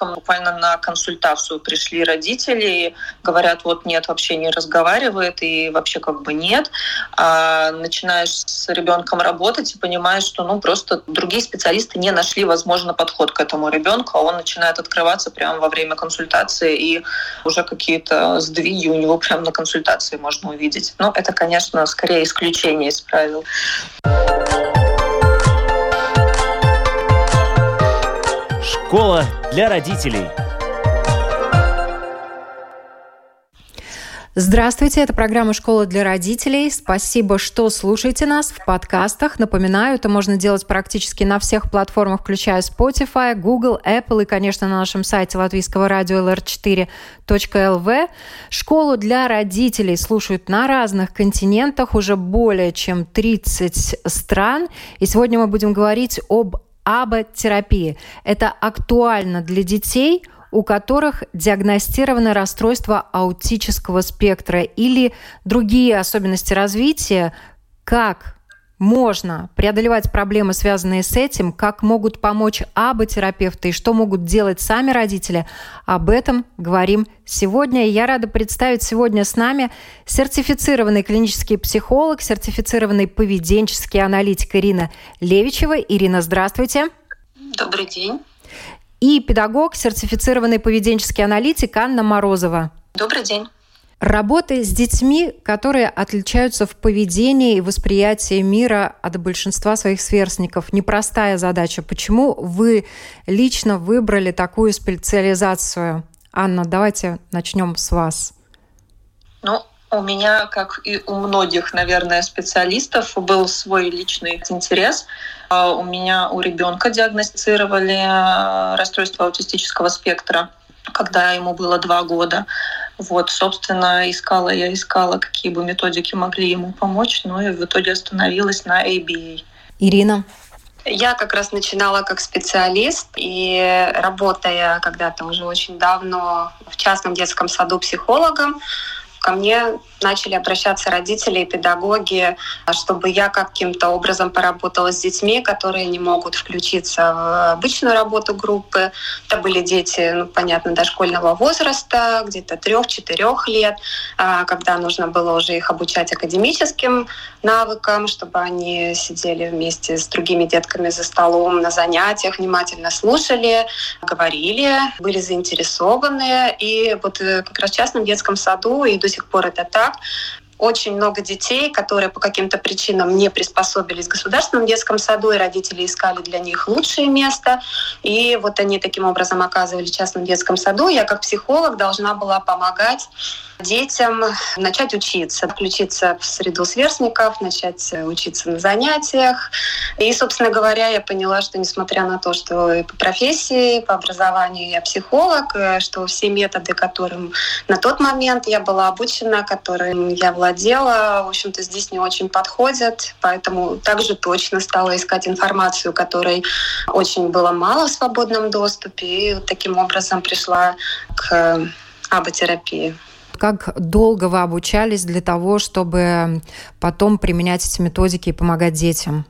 Буквально на консультацию пришли родители, говорят, вот нет, вообще не разговаривает и вообще как бы нет. А начинаешь с ребенком работать и понимаешь, что ну просто другие специалисты не нашли, возможно, подход к этому ребенку, а он начинает открываться прямо во время консультации и уже какие-то сдвиги у него прямо на консультации можно увидеть. Но это, конечно, скорее исключение из правил. Школа для родителей. Здравствуйте, это программа «Школа для родителей». Спасибо, что слушаете нас в подкастах. Напоминаю, это можно делать практически на всех платформах, включая Spotify, Google, Apple и, конечно, на нашем сайте латвийского радио lr4.lv. Школу для родителей слушают на разных континентах, уже более чем 30 стран. И сегодня мы будем говорить об аботерапии. Это актуально для детей, у которых диагностировано расстройство аутического спектра или другие особенности развития, как можно преодолевать проблемы, связанные с этим, как могут помочь аботерапевты и что могут делать сами родители, об этом говорим сегодня. И я рада представить сегодня с нами сертифицированный клинический психолог, сертифицированный поведенческий аналитик Ирина Левичева. Ирина, здравствуйте. Добрый день. И педагог, сертифицированный поведенческий аналитик Анна Морозова. Добрый день. Работа с детьми, которые отличаются в поведении и восприятии мира от большинства своих сверстников, непростая задача. Почему вы лично выбрали такую специализацию? Анна, давайте начнем с вас. Ну, у меня, как и у многих, наверное, специалистов, был свой личный интерес. А у меня у ребенка диагностировали э, расстройство аутистического спектра, когда ему было два года. Вот, собственно, искала я искала, какие бы методики могли ему помочь, но и в итоге остановилась на ABA. Ирина? Я как раз начинала как специалист, и работая когда-то уже очень давно в частном детском саду психологом, ко мне начали обращаться родители и педагоги, чтобы я каким-то образом поработала с детьми, которые не могут включиться в обычную работу группы. Это были дети, ну, понятно, дошкольного возраста, где-то трех-четырех лет, а, когда нужно было уже их обучать академическим навыкам, чтобы они сидели вместе с другими детками за столом на занятиях, внимательно слушали, говорили, были заинтересованы. И вот э, как раз в частном детском саду и до сих пор это так, очень много детей, которые по каким-то причинам не приспособились в государственном детском саду, и родители искали для них лучшее место. И вот они таким образом оказывались в частном детском саду. Я как психолог должна была помогать детям начать учиться, включиться в среду сверстников, начать учиться на занятиях. И, собственно говоря, я поняла, что несмотря на то, что и по профессии, по образованию я психолог, э, что все методы, которым на тот момент я была обучена, которым я владела, в общем-то, здесь не очень подходят. Поэтому также точно стала искать информацию, которой очень было мало в свободном доступе. И вот таким образом пришла к аботерапии. Как долго вы обучались для того, чтобы потом применять эти методики и помогать детям?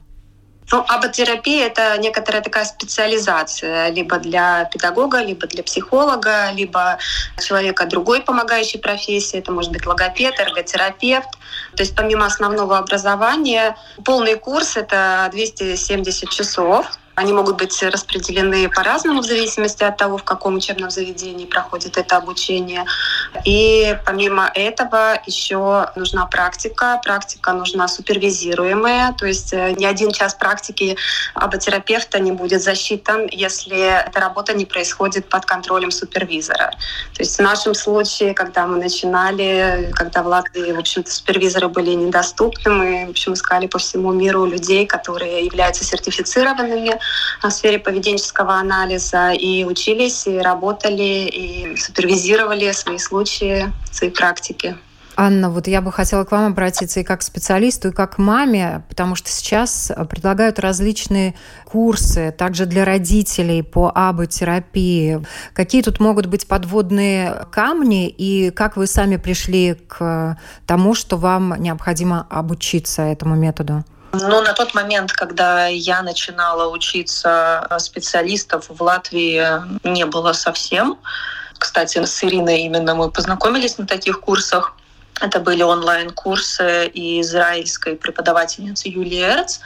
Ну, аботерапия — это некоторая такая специализация либо для педагога, либо для психолога, либо человека другой помогающей профессии. Это может быть логопед, эрготерапевт. То есть помимо основного образования, полный курс — это 270 часов. Они могут быть распределены по-разному в зависимости от того, в каком учебном заведении проходит это обучение. И помимо этого еще нужна практика. Практика нужна супервизируемая, то есть э, ни один час практики аботерапевта не будет засчитан, если эта работа не происходит под контролем супервизора. То есть в нашем случае, когда мы начинали, когда в Латвии, в общем-то, супервизоры были недоступны, мы, в общем, искали по всему миру людей, которые являются сертифицированными в сфере поведенческого анализа и учились, и работали, и супервизировали свои случаи, свои практики. Анна, вот я бы хотела к вам обратиться и как к специалисту, и как к маме, потому что сейчас предлагают различные курсы, также для родителей по аботерапии. Какие тут могут быть подводные камни, и как вы сами пришли к тому, что вам необходимо обучиться этому методу? Но на тот момент, когда я начинала учиться, специалистов в Латвии не было совсем. Кстати, с Ириной именно мы познакомились на таких курсах. Это были онлайн-курсы израильской преподавательницы Юлии Эрц.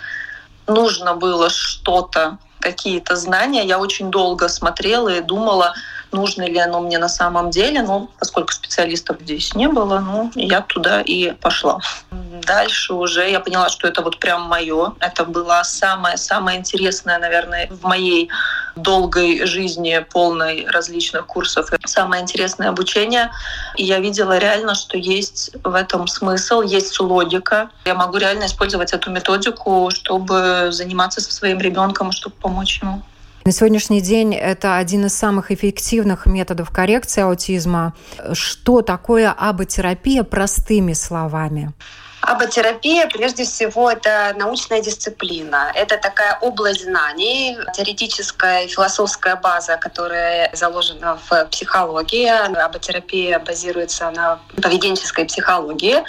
Нужно было что-то, какие-то знания. Я очень долго смотрела и думала, нужно ли оно мне на самом деле. Ну, поскольку специалистов здесь не было, ну, я туда и пошла. Дальше уже я поняла, что это вот прям мое. Это было самое-самое интересное, наверное, в моей долгой жизни, полной различных курсов. Самое интересное обучение. И я видела реально, что есть в этом смысл, есть логика. Я могу реально использовать эту методику, чтобы заниматься со своим ребенком, чтобы помочь ему. На сегодняшний день это один из самых эффективных методов коррекции аутизма. Что такое аботерапия простыми словами? Аботерапия, прежде всего, это научная дисциплина. Это такая область знаний, теоретическая и философская база, которая заложена в психологии. Аботерапия базируется на поведенческой психологии.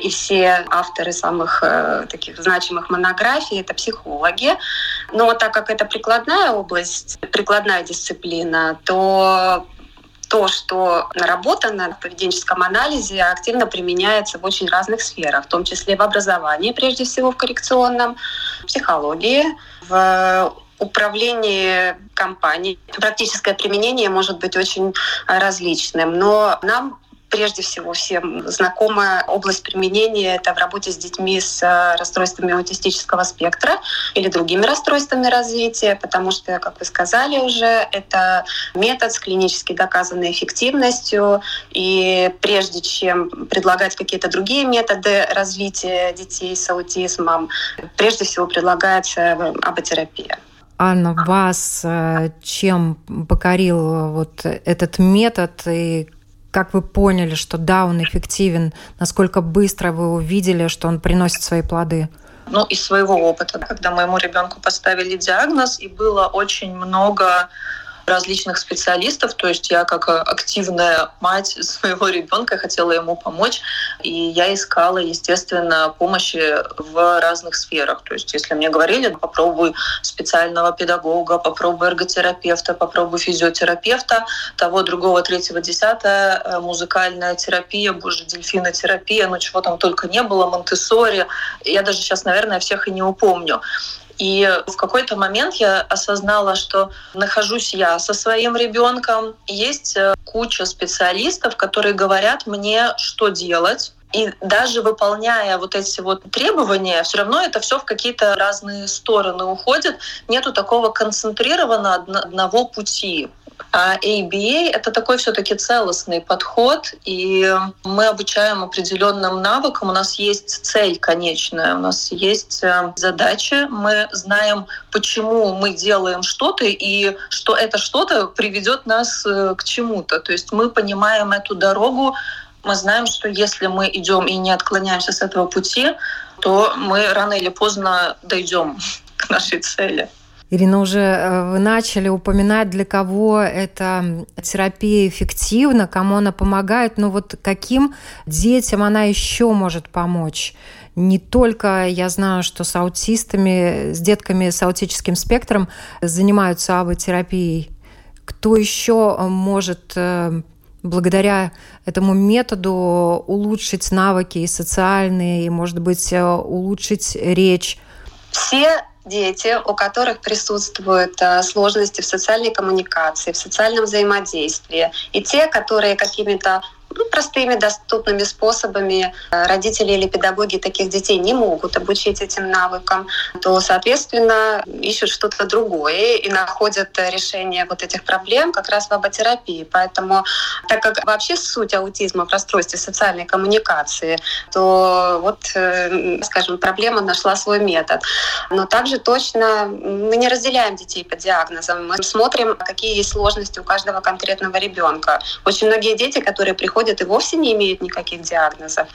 И все авторы самых э, таких значимых монографий — это психологи. Но так как это прикладная область, прикладная дисциплина, то то, что наработано в поведенческом анализе, активно применяется в очень разных сферах, в том числе в образовании, прежде всего в коррекционном, в психологии, в управлении компанией. Практическое применение может быть очень различным, но нам прежде всего всем знакомая область применения — это в работе с детьми с э, расстройствами аутистического спектра или другими расстройствами развития, потому что, как вы сказали уже, это метод с клинически доказанной эффективностью, и прежде чем предлагать какие-то другие методы развития детей с аутизмом, прежде всего предлагается аботерапия. Анна, вас э, чем покорил вот этот метод и как вы поняли, что да, он эффективен? Насколько быстро вы увидели, что он приносит свои плоды? Ну, из своего опыта, когда моему ребенку поставили диагноз, и было очень много различных специалистов. То есть я как активная мать своего ребенка хотела ему помочь. И я искала, естественно, помощи в разных сферах. То есть если мне говорили, попробуй специального педагога, попробуй эрготерапевта, попробуй физиотерапевта, того, другого, третьего, десятое, э, музыкальная терапия, боже, дельфинотерапия, ну чего там только не было, монтессори. Я даже сейчас, наверное, всех и не упомню. И в какой-то момент я осознала, что нахожусь я со своим ребенком. Есть э, куча специалистов, которые говорят мне, что делать. И даже выполняя вот эти вот требования, все равно это все в какие-то разные стороны уходит. Нету такого концентрированного одного пути. А ABA — это такой все-таки целостный подход, и мы обучаем определенным навыкам. У нас есть цель конечная, у нас есть э, задача. Мы знаем, почему мы делаем что-то, и что это что-то приведет нас э, к чему-то. То есть мы понимаем эту дорогу, мы знаем, что если мы идем и не отклоняемся с этого пути, то мы рано или поздно дойдем к нашей цели. Ирина, уже э, вы начали упоминать, для кого эта терапия эффективна, кому она помогает, но вот каким детям она еще может помочь? Не только я знаю, что с аутистами, с детками с аутическим спектром занимаются аботерапией. Кто еще может э, благодаря этому методу улучшить навыки и социальные, и, может быть, э, улучшить речь? Все дети, у которых присутствуют э, сложности в социальной коммуникации, в социальном взаимодействии, и те, которые какими-то ну, простыми, доступными способами э, родители или педагоги таких детей не могут обучить этим навыкам, то, соответственно, ищут что-то другое и находят решение вот этих проблем как раз в аботерапии. Поэтому, так как вообще суть аутизма в расстройстве социальной коммуникации, то вот, э, скажем, проблема нашла свой метод. Но также точно мы не разделяем детей по диагнозам. Мы смотрим, какие есть сложности у каждого конкретного ребенка. Очень многие дети, которые приходят приходят и вовсе не имеют никаких диагнозов.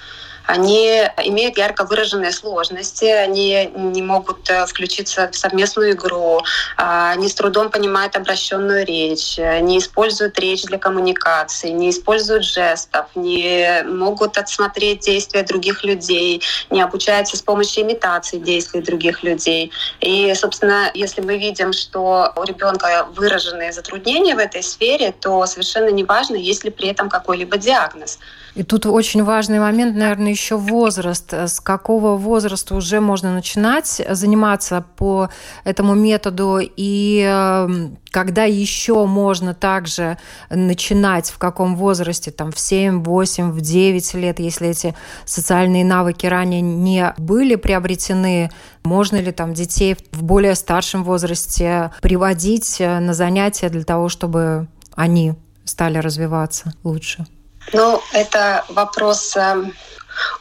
Они имеют ярко выраженные сложности, они не могут э, включиться в совместную игру, а, они с трудом понимают обращенную речь, не используют речь для коммуникации, не используют жестов, не могут отсмотреть действия других людей, не обучаются с помощью имитации действий других людей. И, собственно, если мы видим, что у ребенка выраженные затруднения в этой сфере, то совершенно неважно, есть ли при этом какой-либо диагноз. И тут очень важный момент, наверное, еще возраст. С какого возраста уже можно начинать заниматься по этому методу и эм, когда еще можно также начинать, в каком возрасте, там, в 7, 8, в 9 лет, если эти социальные навыки ранее не были приобретены, можно ли там детей в более старшем возрасте приводить э, на занятия для того, чтобы они стали развиваться лучше? Ну, это вопрос эм,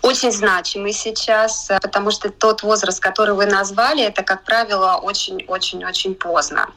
очень значимый сейчас, э, потому что тот возраст, который вы назвали, это, как правило, очень-очень-очень поздно.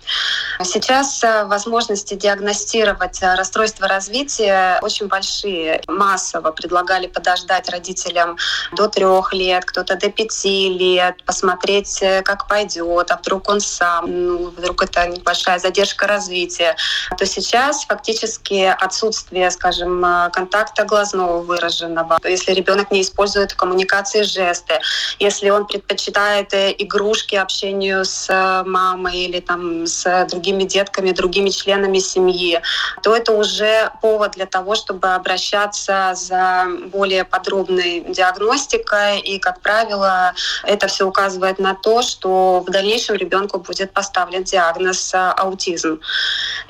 Сейчас э, возможности диагностировать э, расстройство развития очень большие. Массово предлагали подождать родителям до трех лет, кто-то до пяти лет, посмотреть, как пойдет, а вдруг он сам, ну, вдруг это небольшая задержка развития. То сейчас фактически отсутствие, скажем, контакта глазного выраженного. Если ребенок не использует в коммуникации жесты, если он предпочитает э, игрушки общению с э, мамой или там с другими детками, другими членами семьи, то это уже повод для того, чтобы обращаться за более подробной диагностикой. И, как правило, это все указывает на то, что в дальнейшем ребенку будет поставлен диагноз э, аутизм.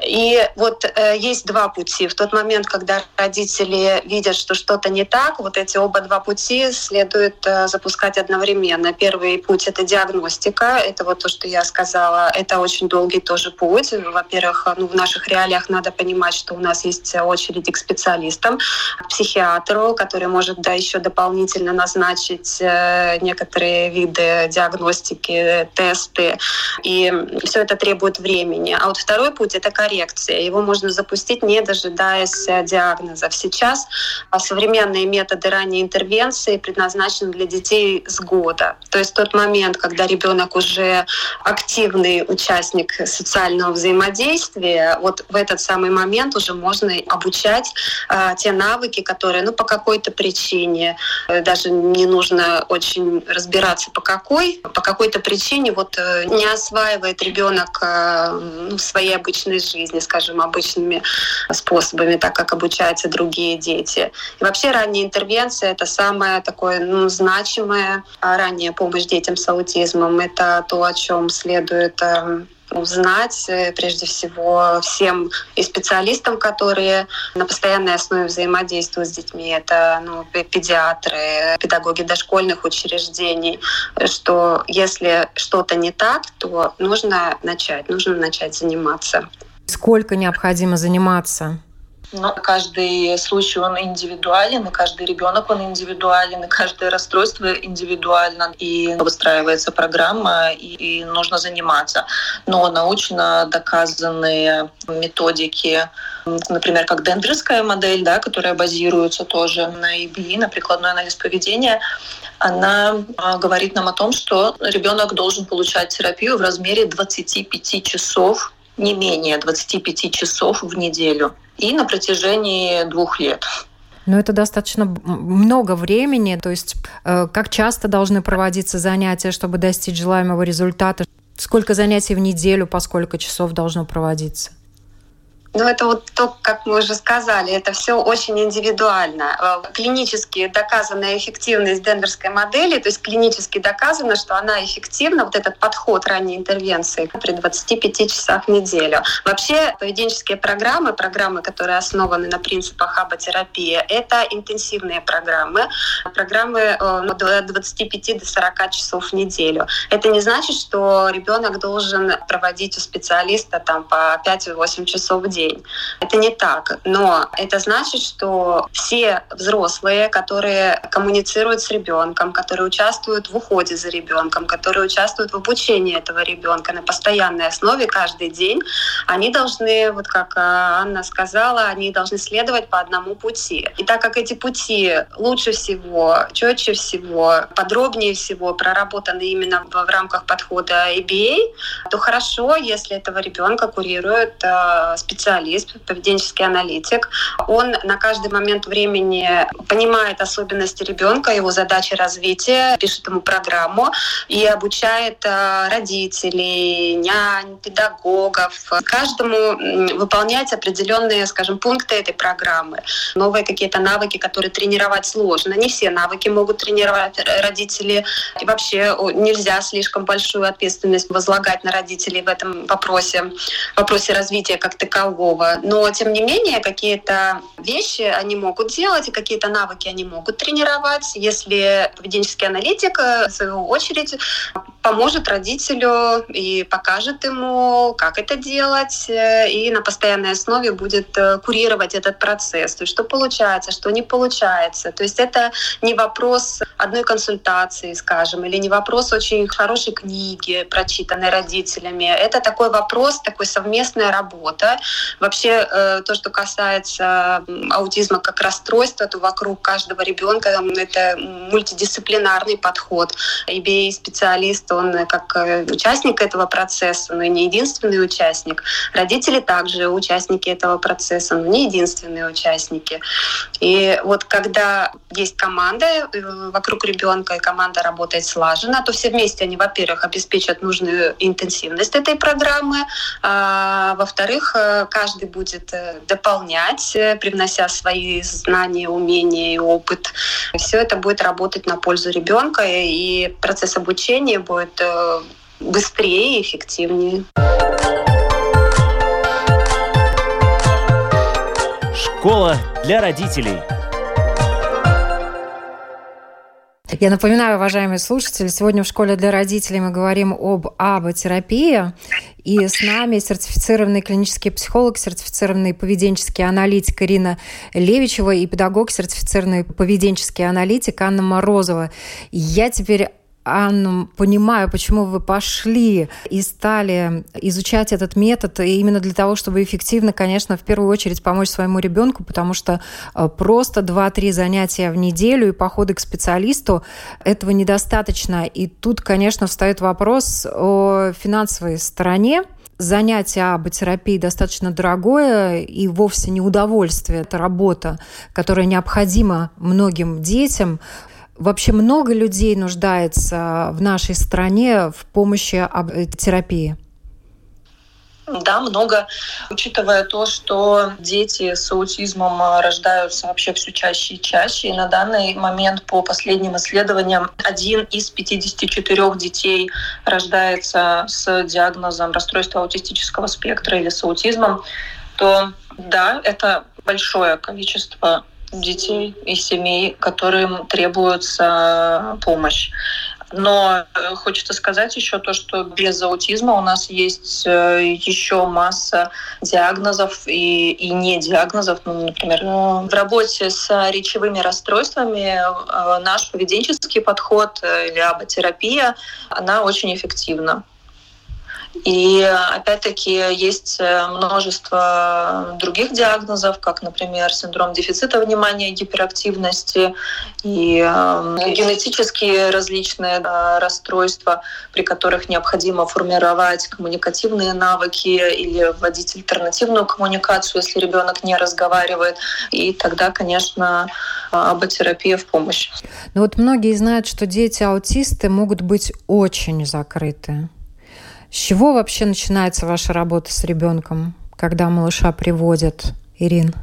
И вот э, есть два пути. В тот момент, когда родители видят, что что-то не так, вот эти оба два пути следует э, запускать одновременно. Первый путь — это диагностика. Это вот то, что я сказала. Это очень долгий тоже путь. Во-первых, ну, в наших реалиях надо понимать, что у нас есть очереди к специалистам, к психиатру, который может да, еще дополнительно назначить э, некоторые виды диагностики, тесты. И все это требует времени. А вот второй путь — это коррекция. Его можно запустить, не дожидаясь э, диагнозов. Сейчас современные методы ранней интервенции предназначены для детей с года. То есть тот момент, когда ребенок уже активный участник социального взаимодействия, вот в этот самый момент уже можно обучать э, те навыки, которые, ну, по какой-то причине, э, даже не нужно очень разбираться по какой, по какой-то причине вот э, не осваивает ребенок э, ну, в своей обычной жизни, скажем, обычными способами, так как обучаются другие дети. И вообще ранняя интервенция — это самое такое ну, значимое а, ранее помощь детям с аутизмом. Это то, о чем следует эм, узнать э, прежде всего всем и специалистам, которые на постоянной основе взаимодействуют с детьми. Это ну, педиатры, педагоги дошкольных учреждений, что если что-то не так, то нужно начать, нужно начать заниматься. Сколько необходимо заниматься? Но каждый случай он индивидуален, и каждый ребенок он индивидуален, и каждое расстройство индивидуально. И выстраивается программа, и, и нужно заниматься. Но научно доказанные методики, например, как денверская модель, да, которая базируется тоже на EBI, на прикладной анализ поведения, она а, говорит нам о том, что ребенок должен получать терапию в размере 25 часов не менее 25 часов в неделю и на протяжении двух лет. Но это достаточно много времени. То есть э, как часто должны проводиться занятия, чтобы достичь желаемого результата? Сколько занятий в неделю, по сколько часов должно проводиться? Ну, это вот то, как мы уже сказали, это все очень индивидуально. Э, клинически доказанная эффективность денверской модели, то есть клинически доказано, что она эффективна, вот этот подход ранней интервенции при 25 часах в неделю. Вообще поведенческие программы, программы, которые основаны на принципах аботерапии, это интенсивные программы, программы э, от 25 до 40 часов в неделю. Это не значит, что ребенок должен проводить у специалиста там по 5-8 часов в день день. Это не так. Но это значит, что все взрослые, которые коммуницируют с ребенком, которые участвуют в уходе за ребенком, которые участвуют в обучении этого ребенка на постоянной основе каждый день, они должны, вот как а, Анна сказала, они должны следовать по одному пути. И так как эти пути лучше всего, четче всего, подробнее всего проработаны именно в рамках подхода EBA, то хорошо, если этого ребенка курирует э, специалист, поведенческий аналитик. Он на каждый момент времени понимает особенности ребенка, его задачи развития, пишет ему программу и обучает э, родителей, нянь, педагогов, каждому выполнять определенные, скажем, пункты этой программы. Новые какие-то навыки, которые тренировать сложно. Не все навыки могут тренировать родители. И вообще нельзя слишком большую ответственность возлагать на родителей в этом вопросе, в вопросе развития как такового. Но, тем не менее, какие-то вещи они могут делать, и какие-то навыки они могут тренировать, если поведенческий аналитик, в свою очередь, поможет родителю и покажет ему, как это делать, э, и на постоянной основе будет э, курировать этот процесс. То есть что получается, что не получается. То есть это не вопрос одной консультации, скажем, или не вопрос очень хорошей книги, прочитанной родителями. Это такой вопрос, такой совместная работа. Вообще э, то, что касается аутизма как расстройства, то вокруг каждого ребенка это мультидисциплинарный подход. Он как э, участник этого процесса, но и не единственный участник. Родители также участники этого процесса, но не единственные участники. И вот когда есть команда э, вокруг ребенка, и команда работает слаженно, то все вместе они, во-первых, обеспечат нужную интенсивность этой программы, а во-вторых, э, каждый будет дополнять, привнося свои знания, умения и опыт. Все это будет работать на пользу ребенка, и процесс обучения будет э, быстрее и эффективнее. Школа для родителей. Я напоминаю, уважаемые слушатели, сегодня в школе для родителей мы говорим об аботерапии. И с нами сертифицированный клинический психолог, сертифицированный поведенческий аналитик Ирина Левичева и педагог, сертифицированный поведенческий аналитик Анна Морозова. Я теперь Анна, понимаю, почему вы пошли и стали изучать этот метод именно для того, чтобы эффективно, конечно, в первую очередь помочь своему ребенку, потому что э, просто 2-3 занятия в неделю и походы к специалисту этого недостаточно. И тут, конечно, встает вопрос о финансовой стороне занятие аботерапии достаточно дорогое и вовсе не удовольствие. Это работа, которая необходима многим детям. Вообще много людей нуждается в нашей стране в помощи терапии? Да, много, учитывая то, что дети с аутизмом рождаются вообще все чаще и чаще. И на данный момент, по последним исследованиям, один из 54 детей рождается с диагнозом расстройства аутистического спектра или с аутизмом, то да, это большое количество детей и семей, которым требуется помощь. Но э, хочется сказать еще то, что без аутизма у нас есть э, еще масса диагнозов и, и не диагнозов. Ну, например, э, в работе с речевыми расстройствами наш поведенческий подход или аботерапия, она очень эффективна. И опять-таки есть э, множество других диагнозов, как, например, синдром дефицита внимания, гиперактивности и э, генетические различные э, расстройства, при которых необходимо формировать коммуникативные навыки или вводить альтернативную коммуникацию, если ребенок не разговаривает. И тогда, конечно, аботерапия в помощь. Ну вот многие знают, что дети аутисты могут быть очень закрыты. С чего вообще начинается ваша работа с ребенком, когда малыша приводят, Ирин?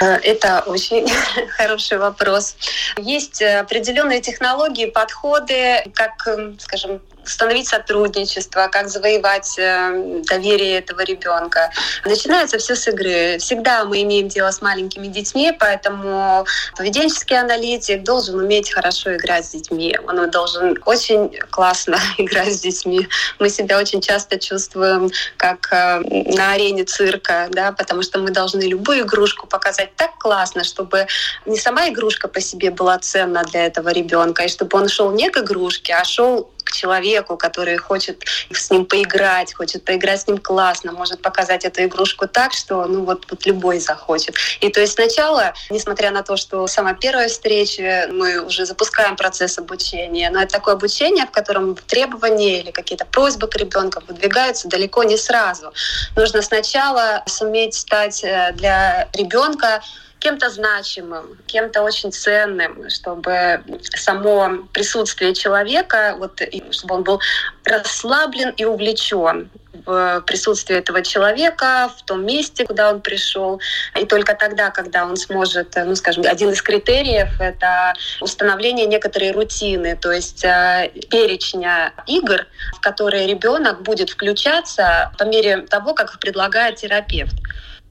Э, это очень хороший вопрос. Есть определенные технологии, подходы, как, эм, скажем, установить сотрудничество, как завоевать э, доверие этого ребенка. Начинается все с игры. Всегда мы имеем дело с маленькими детьми, поэтому поведенческий аналитик должен уметь хорошо играть с детьми. Он должен очень классно играть с детьми. Мы себя очень часто чувствуем как э, на арене цирка, да, потому что мы должны любую игрушку показать так классно, чтобы не сама игрушка по себе была ценна для этого ребенка, и чтобы он шел не к игрушке, а шел человеку, который хочет с ним поиграть, хочет поиграть с ним классно, может показать эту игрушку так, что ну вот, вот любой захочет. И то есть сначала, несмотря на то, что самая первая встреча, мы уже запускаем процесс обучения, но это такое обучение, в котором требования или какие-то просьбы к ребенку выдвигаются далеко не сразу. Нужно сначала суметь стать э, для ребенка кем-то значимым, кем-то очень ценным, чтобы само присутствие человека, вот, чтобы он был расслаблен и увлечен в присутствии этого человека, в том месте, куда он пришел. И только тогда, когда он сможет, ну, скажем, один из критериев — это установление некоторой рутины, то есть э, перечня игр, в которые ребенок будет включаться по мере того, как предлагает терапевт.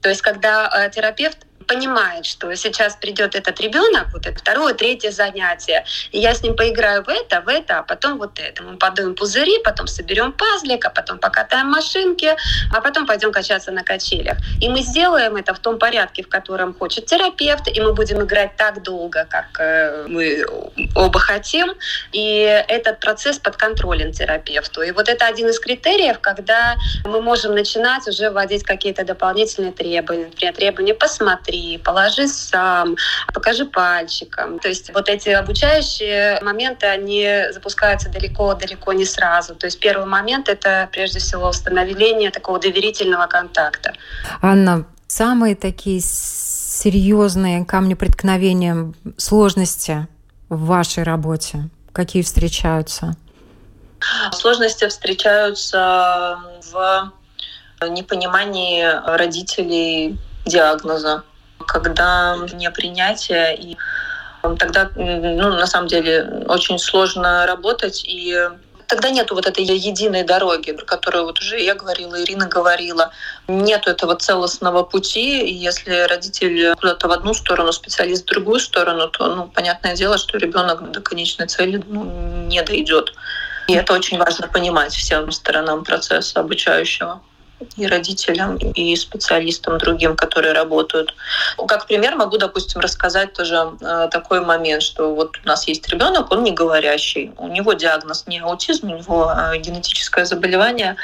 То есть когда э, терапевт понимает, что сейчас придет этот ребенок, вот это второе, третье занятие, и я с ним поиграю в это, в это, а потом вот это. Мы подуем пузыри, потом соберем пазлик, а потом покатаем машинки, а потом пойдем качаться на качелях. И мы сделаем это в том порядке, в котором хочет терапевт, и мы будем играть так долго, как э, мы оба хотим, и этот процесс подконтролен терапевту. И вот это один из критериев, когда мы можем начинать уже вводить какие-то дополнительные требования, например, требования посмотреть, посмотри, положи сам, покажи пальчиком. То есть вот эти обучающие моменты, они запускаются далеко-далеко не сразу. То есть первый момент — это прежде всего установление такого доверительного контакта. Анна, самые такие серьезные камни преткновения, сложности в вашей работе, какие встречаются? Сложности встречаются в непонимании родителей диагноза когда не принятие, и тогда, ну, на самом деле, очень сложно работать, и тогда нету вот этой единой дороги, про которую вот уже я говорила, Ирина говорила. Нету этого целостного пути, и если родитель куда-то в одну сторону, специалист в другую сторону, то, ну, понятное дело, что ребенок до конечной цели ну, не дойдет. И это очень важно понимать всем сторонам процесса обучающего и родителям, и специалистам другим, которые работают. Как пример могу, допустим, рассказать тоже э, такой момент, что вот у нас есть ребенок, он не говорящий, у него диагноз не аутизм, у него э, генетическое заболевание,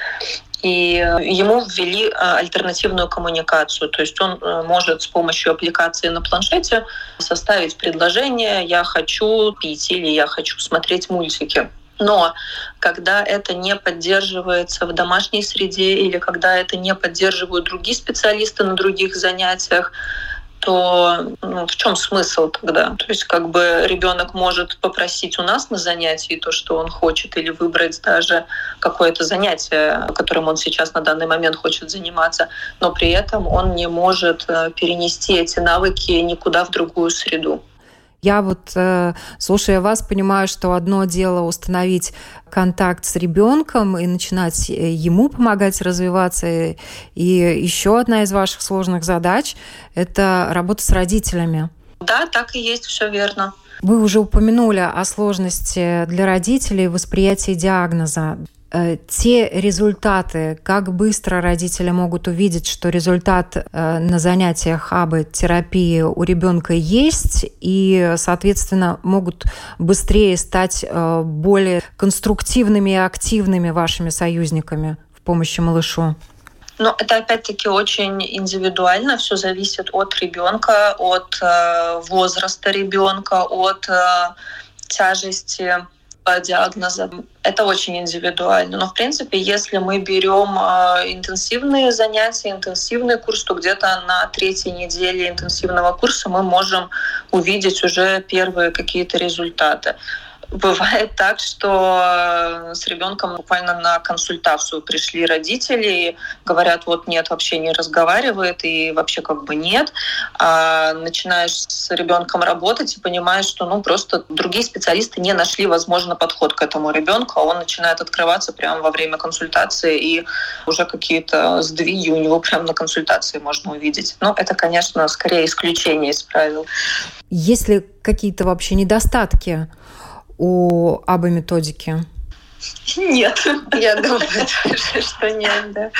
и ему ввели э, альтернативную коммуникацию. То есть он может с помощью аппликации на планшете составить предложение «я хочу пить» или «я хочу смотреть мультики». Но когда это не поддерживается в домашней среде или когда это не поддерживают другие специалисты на других занятиях, то ну, в чем смысл тогда? То есть как бы ребенок может попросить у нас на занятии то, что он хочет, или выбрать даже какое-то занятие, которым он сейчас на данный момент хочет заниматься, но при этом он не может э, перенести эти навыки никуда в другую среду. Я вот, э, слушая вас, понимаю, что одно дело установить контакт с ребенком и начинать э, ему помогать развиваться. И еще одна из ваших сложных задач – это работа с родителями. Да, так и есть, все верно. Вы уже упомянули о сложности для родителей восприятия диагноза. Э, те результаты, как быстро родители могут увидеть, что результат э, на занятиях АБы терапии у ребенка есть, и, соответственно, могут быстрее стать э, более конструктивными и активными вашими союзниками в помощи малышу? Но это опять-таки очень индивидуально, все зависит от ребенка, от возраста ребенка, от тяжести диагноза. Это очень индивидуально. Но, в принципе, если мы берем а, интенсивные занятия, интенсивный курс, то где-то на третьей неделе интенсивного курса мы можем увидеть уже первые какие-то результаты. Бывает так, что э, с ребенком буквально на консультацию пришли родители, говорят, вот нет, вообще не разговаривает и вообще как бы нет. А начинаешь с ребенком работать и понимаешь, что ну просто другие специалисты не нашли, возможно, подход к этому ребенку, а он начинает открываться прямо во время консультации и уже какие-то сдвиги у него прямо на консультации можно увидеть. Но это, конечно, скорее исключение из правил. Есть ли какие-то вообще недостатки у АБА-методики? Нет, я думаю что нет. Да.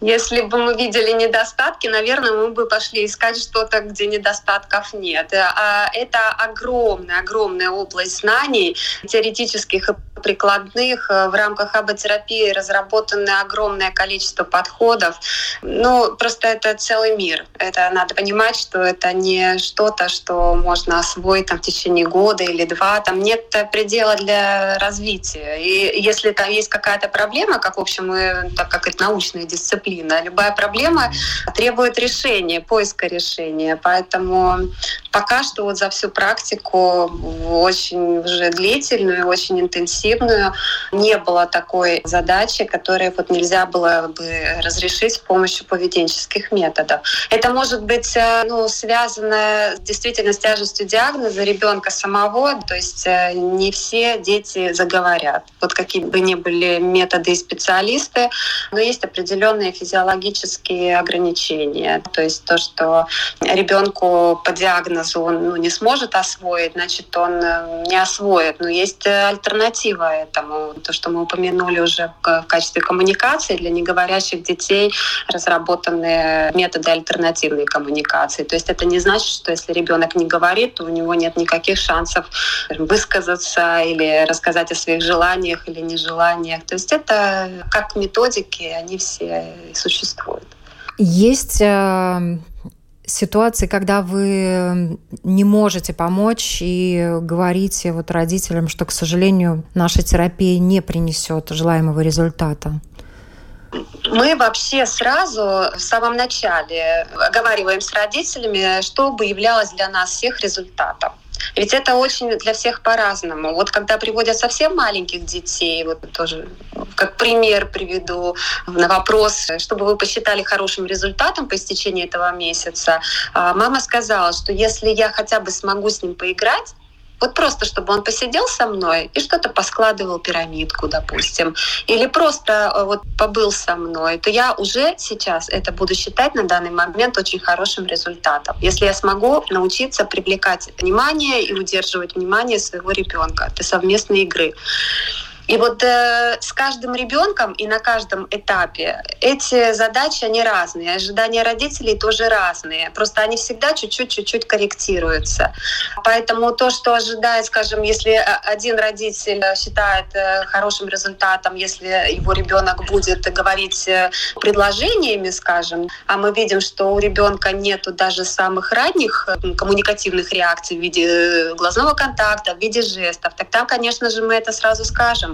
Если бы мы видели недостатки, наверное, мы бы пошли искать что-то, где недостатков нет. А это огромная, огромная область знаний, теоретических и прикладных. В рамках аботерапии разработано огромное количество подходов. Ну, просто это целый мир. Это надо понимать, что это не что-то, что можно освоить там, в течение года или два. Там нет предела для развития. И если там есть какая-то проблема, как, в общем, мы, так как это научная дисциплина, любая проблема требует решения, поиска решения. Поэтому пока что вот за всю практику очень уже длительную, очень интенсивную не было такой задачи, которую вот нельзя было бы разрешить с помощью поведенческих методов. Это может быть э, ну, связано действительно с тяжестью диагноза ребенка самого, то есть э, не все дети заговорят. Вот какие какие бы ни были методы и специалисты, но есть определенные физиологические ограничения. То есть то, что ребенку по диагнозу он ну, не сможет освоить, значит, он э, не освоит. Но есть альтернатива этому. То, что мы упомянули уже в качестве коммуникации для неговорящих детей разработаны методы альтернативной коммуникации. То есть это не значит, что если ребенок не говорит, то у него нет никаких шансов высказаться или рассказать о своих желаниях или нежеланиях. То есть это как методики, они все существуют. Есть э, ситуации, когда вы не можете помочь и говорите вот родителям, что, к сожалению, наша терапия не принесет желаемого результата? Мы вообще сразу в самом начале оговариваем с родителями, что бы являлось для нас всех результатом. Ведь это очень для всех по-разному. Вот когда приводят совсем маленьких детей, вот тоже как пример приведу на вопрос, чтобы вы посчитали хорошим результатом по истечении этого месяца, а, мама сказала, что если я хотя бы смогу с ним поиграть, вот просто, чтобы он посидел со мной и что-то поскладывал пирамидку, допустим, или просто э, вот побыл со мной, то я уже сейчас это буду считать на данный момент очень хорошим результатом. Если я смогу научиться привлекать внимание и удерживать внимание своего ребенка, это совместной игры. И вот э, с каждым ребенком и на каждом этапе эти задачи, они разные, ожидания родителей тоже разные. Просто они всегда чуть-чуть, чуть-чуть корректируются. Поэтому то, что ожидает, скажем, если один родитель считает э, хорошим результатом, если его ребенок будет говорить э, предложениями, скажем, а мы видим, что у ребенка нету даже самых ранних э, коммуникативных реакций в виде глазного контакта, в виде жестов, тогда, конечно же, мы это сразу скажем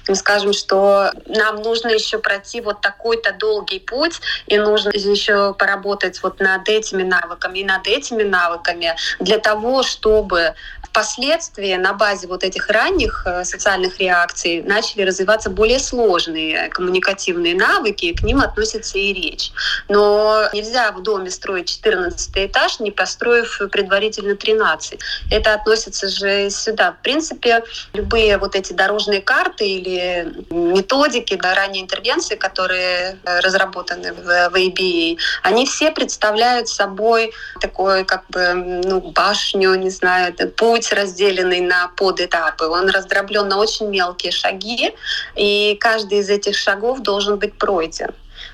мы скажем, что нам нужно еще пройти вот такой-то долгий путь, и нужно еще поработать вот над этими навыками и над этими навыками для того, чтобы впоследствии на базе вот этих ранних э, социальных реакций начали развиваться более сложные коммуникативные навыки, и к ним относится и речь. Но нельзя в доме строить 14 этаж, не построив предварительно 13. Это относится же сюда. В принципе, любые вот эти дорожные карты или методики да, ранней интервенции, которые э, разработаны в, в ABA, они все представляют собой такой как бы ну, башню, не знаю, путь разделенный на подэтапы. Он раздроблен на очень мелкие шаги, и каждый из этих шагов должен быть пройден.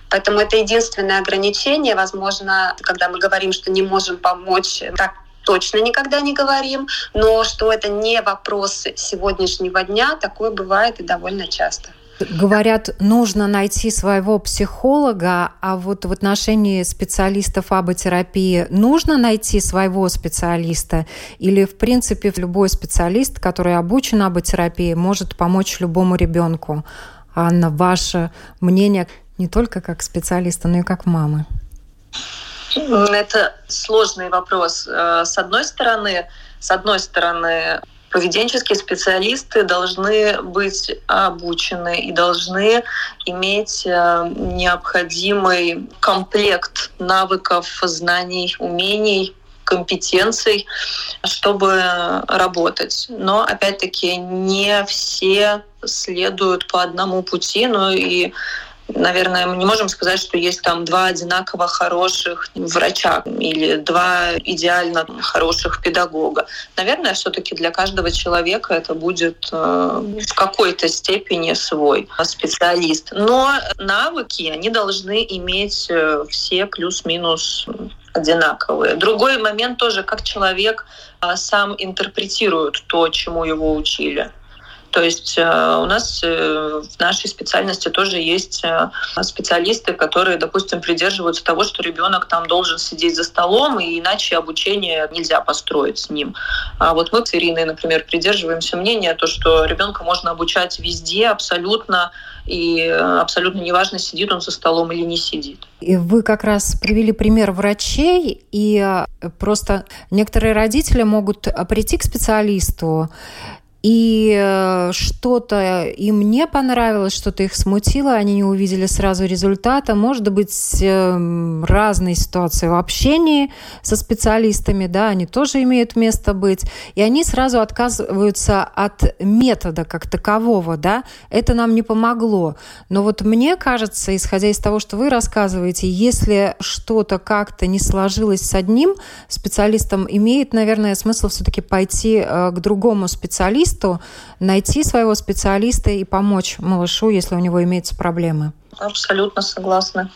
Поэтому это единственное ограничение. Возможно, когда мы говорим, что не можем помочь, так точно никогда не говорим, но что это не вопрос сегодняшнего дня, такое бывает и довольно часто. Говорят, нужно найти своего психолога, а вот в отношении специалистов аботерапии нужно найти своего специалиста? Или, в принципе, любой специалист, который обучен аботерапии, может помочь любому ребенку? Анна, ваше мнение не только как специалиста, но и как мамы? Это сложный вопрос. Э, с одной стороны, с одной стороны, Поведенческие специалисты должны быть обучены и должны иметь э, необходимый комплект навыков, знаний, умений, компетенций, чтобы работать. Но, опять-таки, не все следуют по одному пути, но и наверное, мы не можем сказать, что есть там два одинаково хороших врача или два идеально хороших педагога. Наверное, все-таки для каждого человека это будет э, в какой-то степени свой специалист. Но навыки, они должны иметь э, все плюс-минус одинаковые. Другой момент тоже, как человек э, сам интерпретирует то, чему его учили. То есть э, у нас э, в нашей специальности тоже есть э, специалисты, которые, допустим, придерживаются того, что ребенок там должен сидеть за столом, и иначе обучение нельзя построить с ним. А вот мы с Ириной, например, придерживаемся мнения, то, что ребенка можно обучать везде абсолютно, и абсолютно неважно, сидит он за столом или не сидит. И вы как раз привели пример врачей, и просто некоторые родители могут прийти к специалисту и э, что-то им не понравилось, что-то их смутило, они не увидели сразу результата. Может быть, эм, разные ситуации в общении со специалистами, да, они тоже имеют место быть. И они сразу отказываются от метода как такового, да. Это нам не помогло. Но вот мне кажется, исходя из того, что вы рассказываете, если что-то как-то не сложилось с одним специалистом, имеет, наверное, смысл все-таки пойти э, к другому специалисту, специалисту найти своего специалиста и помочь малышу, если у него имеются проблемы. Абсолютно согласна.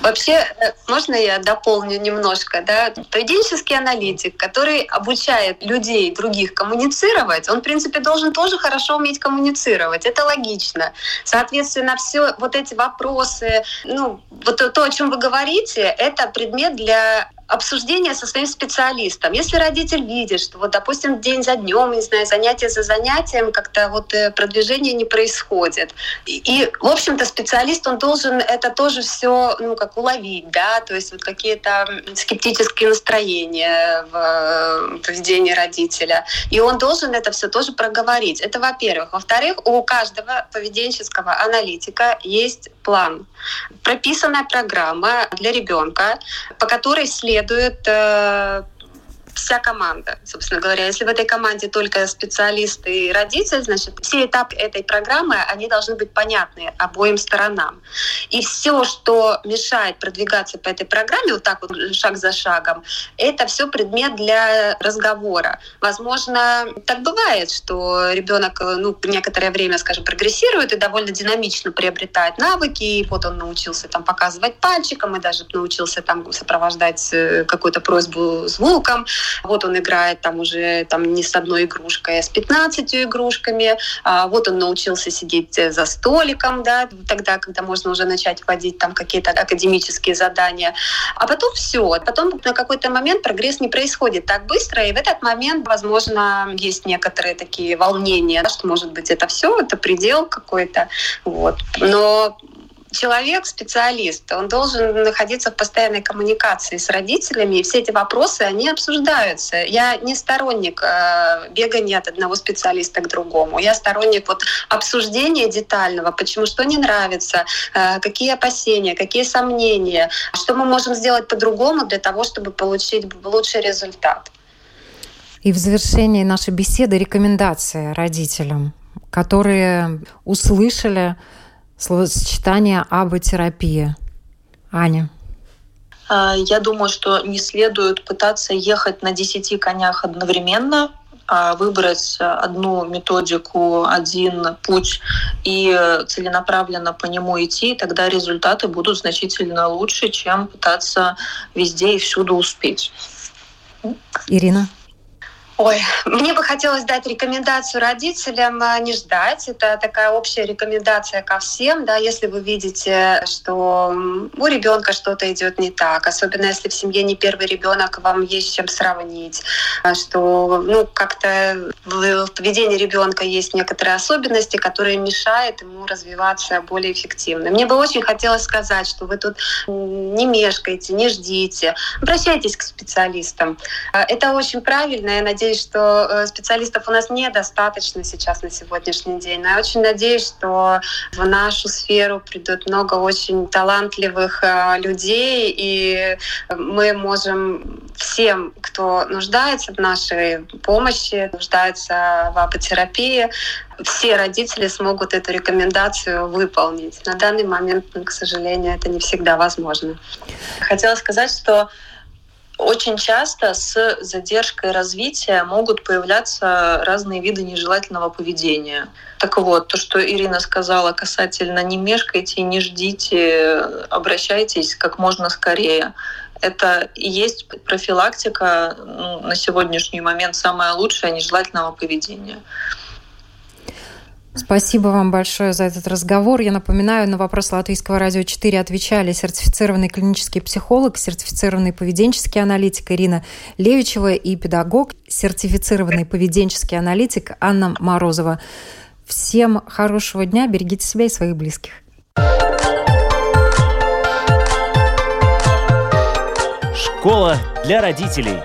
Вообще, э, можно я дополню немножко? Да? Поведенческий аналитик, который обучает людей других коммуницировать, он, в принципе, должен тоже хорошо уметь коммуницировать. Это логично. Соответственно, все вот эти вопросы, ну, вот то, о чем вы говорите, это предмет для обсуждение со своим специалистом. Если родитель видит, что вот, допустим, день за днем, не знаю, занятие за занятием, как-то вот э, продвижение не происходит. И, и в общем-то, специалист, он должен это тоже все, ну, как уловить, да, то есть вот какие-то скептические настроения в э, поведении родителя. И он должен это все тоже проговорить. Это во-первых. Во-вторых, у каждого поведенческого аналитика есть план. Прописанная программа для ребенка, по которой следует э, вся команда, собственно говоря. Если в этой команде только специалисты и родители, значит, все этапы этой программы, они должны быть понятны обоим сторонам. И все, что мешает продвигаться по этой программе, вот так вот шаг за шагом, это все предмет для разговора. Возможно, так бывает, что ребенок ну, некоторое время, скажем, прогрессирует и довольно динамично приобретает навыки, и вот он научился там показывать пальчиком, и даже научился там сопровождать э, какую-то просьбу звуком, вот он играет там уже там не с одной игрушкой, а с 15 игрушками. А вот он научился сидеть за столиком, да, тогда, когда можно уже начать вводить там какие-то академические задания. А потом все. Потом на какой-то момент прогресс не происходит так быстро, и в этот момент, возможно, есть некоторые такие волнения, что, может быть, это все, это предел какой-то. Вот. Но человек, специалист, он должен находиться в постоянной коммуникации с родителями, и все эти вопросы, они обсуждаются. Я не сторонник э, бегания от одного специалиста к другому. Я сторонник вот обсуждения детального, почему что не нравится, э, какие опасения, какие сомнения, что мы можем сделать по-другому для того, чтобы получить лучший результат. И в завершении нашей беседы рекомендация родителям, которые услышали словосочетание аботерапия. Аня. А, я думаю, что не следует пытаться ехать на десяти конях одновременно, а выбрать одну методику, один путь и целенаправленно по нему идти, тогда результаты будут значительно лучше, чем пытаться везде и всюду успеть. Ирина. Ой, мне бы хотелось дать рекомендацию родителям а, не ждать. Это такая общая рекомендация ко всем, да, если вы видите, что у ребенка что-то идет не так, особенно если в семье не первый ребенок, вам есть чем сравнить, а, что ну как-то в поведении ребенка есть некоторые особенности, которые мешают ему развиваться более эффективно. Мне бы очень хотелось сказать, что вы тут не мешкайте, не ждите, обращайтесь к специалистам. А, это очень правильно, я надеюсь детей, что э, специалистов у нас недостаточно сейчас на сегодняшний день. Но я очень надеюсь, что в нашу сферу придет много очень талантливых э, людей, и мы можем всем, кто нуждается в нашей помощи, нуждается в апотерапии, все родители смогут эту рекомендацию выполнить. На данный момент, к сожалению, это не всегда возможно. Хотела сказать, что очень часто с задержкой развития могут появляться разные виды нежелательного поведения. Так вот, то, что Ирина сказала касательно не мешкайте, не ждите, обращайтесь как можно скорее. Это и есть профилактика ну, на сегодняшний момент самая лучшая нежелательного поведения. Спасибо вам большое за этот разговор. Я напоминаю, на вопрос Латвийского радио 4 отвечали сертифицированный клинический психолог, сертифицированный поведенческий аналитик Ирина Левичева и педагог, сертифицированный поведенческий аналитик Анна Морозова. Всем хорошего дня, берегите себя и своих близких. Школа для родителей.